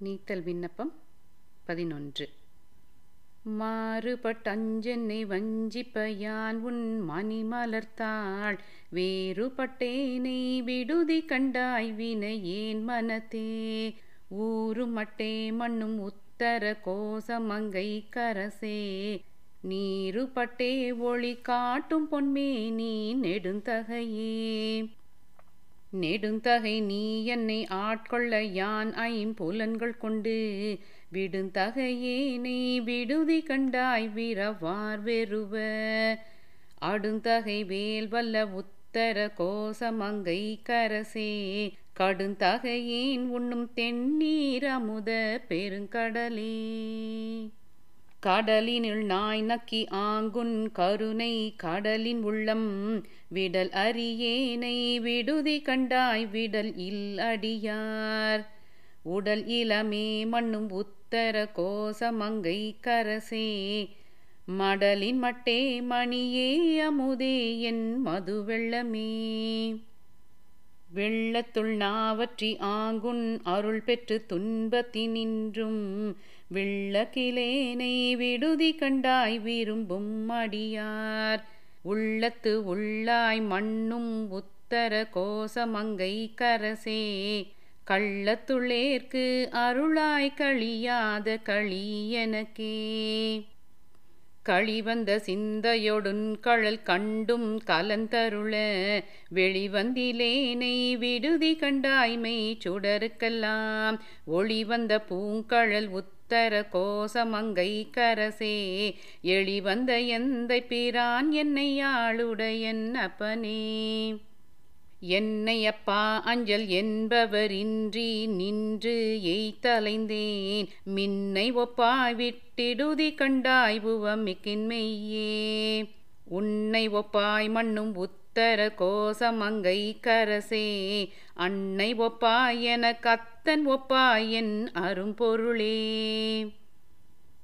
நீத்தல் விண்ணப்பம் பதினொன்று. மாறுபட்டஞ்சென்னை வஞ்சிப்பயான் உன் மணிமலர்த்தாள் வேறுபட்டேனை விடுதி கண்டாய் ஏன் மனத்தே. ஊறுமட்டே மண்ணும் உத்தர கோசமங்கை கரசே. நீருபட்டே ஒளி காட்டும் பொன்மே நீ நெடுந்தகையே. நெடுந்தகை நீ என்னை ஆட்கொள்ள யான் ஐம்புலன்கள் கொண்டு. விடுந்தகையேனை விடுதி கண்டாய் வீரவார் வெறுவ. அடுந்தகை வேல் வல்ல உத்தர கோசமங்கை கரசே. கடுந்தகையேன் உண்ணும் தென்னீர் அமுத பெருங்கடலே. கடலினுள் நாய் நக்கி ஆங்குன் கருணை கடலின் உள்ளம் விடல் அரியேனை விடுதி கண்டாய் விடல் இல் அடியார். உடல் இளமே மண்ணும் உத்தர கோசமங்கை கரசே மடலின் மட்டே மணியே அமுதே என் மது வெள்ளமே வெள்ளத்துள் நாவற்றி ஆங்குன் அருள் பெற்று துன்பத்தினின்றும் வெள்ளக்கிலேனை விடுதி கண்டாய் விரும்பும் அடியார். உள்ளத்து உள்ளாய் மண்ணும் உத்தர கோசமங்கை கரசே. கள்ளத்துள்ளேற்கு அருளாய் கழியாத களி எனக்கே. கழிவந்த சிந்தையொடுன் கழல் கண்டும் கலந்தருள வெளிவந்திலேனை விடுதி கண்டாய்மை சுடருக்கெல்லாம் ஒளிவந்த பூங்கழல் உத்தர கோசமங்கை கரசே எளிவந்த எந்தை பிரான் என்னை ஆளுடையன் அப்பனே. என்னையப்பா அஞ்சல் என்பவரின்றி நின்று எய்தலைந்தேன். மின்னை ஒப்பாய் விட்டிடுதி கண்டாய் புவமிக்கின்மெய்யே உன்னை ஒப்பாய் மண்ணும் உத்தர கோசமங்கை கரசே. அன்னை ஒப்பாய் என கத்தன் ஒப்பாய் என் அரும்பொருளே.